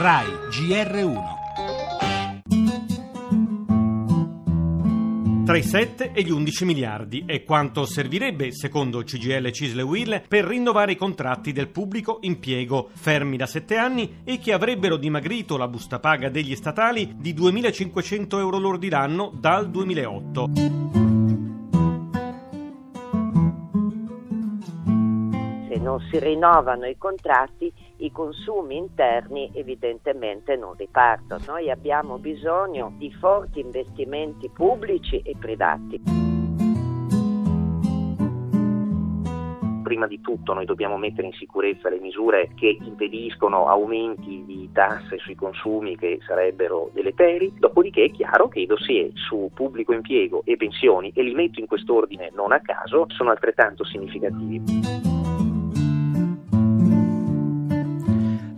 RAI GR1 Tra i 7 e gli 11 miliardi è quanto servirebbe, secondo CGL Cisle Will, per rinnovare i contratti del pubblico impiego, fermi da 7 anni e che avrebbero dimagrito la busta paga degli statali di 2.500 euro lordi l'anno dal 2008. Non si rinnovano i contratti, i consumi interni evidentemente non ripartono. Noi abbiamo bisogno di forti investimenti pubblici e privati. prima di tutto noi dobbiamo mettere in sicurezza le misure che impediscono aumenti di tasse sui consumi che sarebbero deleteri, dopodiché è chiaro che i dossier su pubblico impiego e pensioni, e li metto in quest'ordine non a caso, sono altrettanto significativi.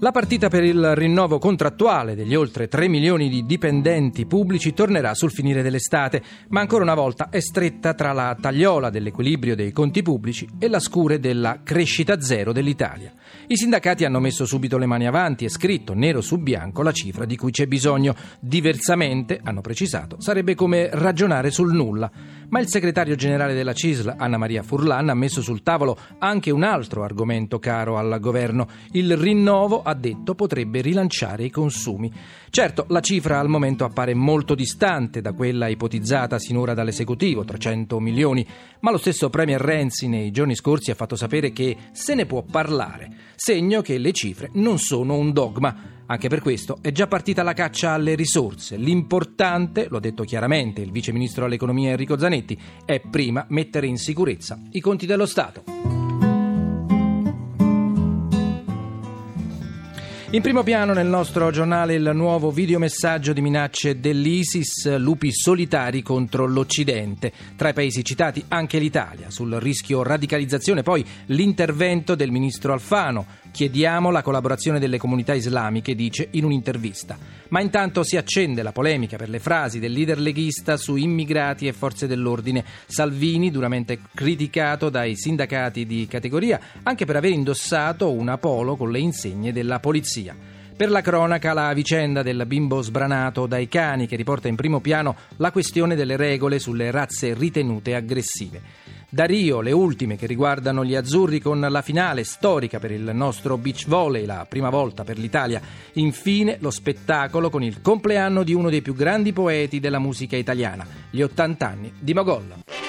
La partita per il rinnovo contrattuale degli oltre 3 milioni di dipendenti pubblici tornerà sul finire dell'estate, ma ancora una volta è stretta tra la tagliola dell'equilibrio dei conti pubblici e la scure della crescita zero dell'Italia. I sindacati hanno messo subito le mani avanti e scritto nero su bianco la cifra di cui c'è bisogno. Diversamente, hanno precisato, sarebbe come ragionare sul nulla. Ma il segretario generale della CISL, Anna Maria Furlan, ha messo sul tavolo anche un altro argomento caro al governo. Il rinnovo, ha detto, potrebbe rilanciare i consumi. Certo, la cifra al momento appare molto distante da quella ipotizzata sinora dall'esecutivo, 300 milioni, ma lo stesso Premier Renzi nei giorni scorsi ha fatto sapere che se ne può parlare, segno che le cifre non sono un dogma. Anche per questo è già partita la caccia alle risorse. L'importante, lo ha detto chiaramente il vice ministro all'economia Enrico Zanetti, è prima mettere in sicurezza i conti dello Stato. In primo piano nel nostro giornale il nuovo videomessaggio di minacce dell'ISIS, lupi solitari contro l'Occidente. Tra i paesi citati anche l'Italia. Sul rischio radicalizzazione poi l'intervento del ministro Alfano. Chiediamo la collaborazione delle comunità islamiche, dice in un'intervista. Ma intanto si accende la polemica per le frasi del leader leghista su immigrati e forze dell'ordine. Salvini, duramente criticato dai sindacati di categoria, anche per aver indossato una polo con le insegne della polizia. Per la cronaca la vicenda del bimbo sbranato dai cani che riporta in primo piano la questione delle regole sulle razze ritenute aggressive. Da Rio le ultime che riguardano gli azzurri con la finale storica per il nostro beach volley, la prima volta per l'Italia. Infine lo spettacolo con il compleanno di uno dei più grandi poeti della musica italiana, gli 80 anni di Mogol.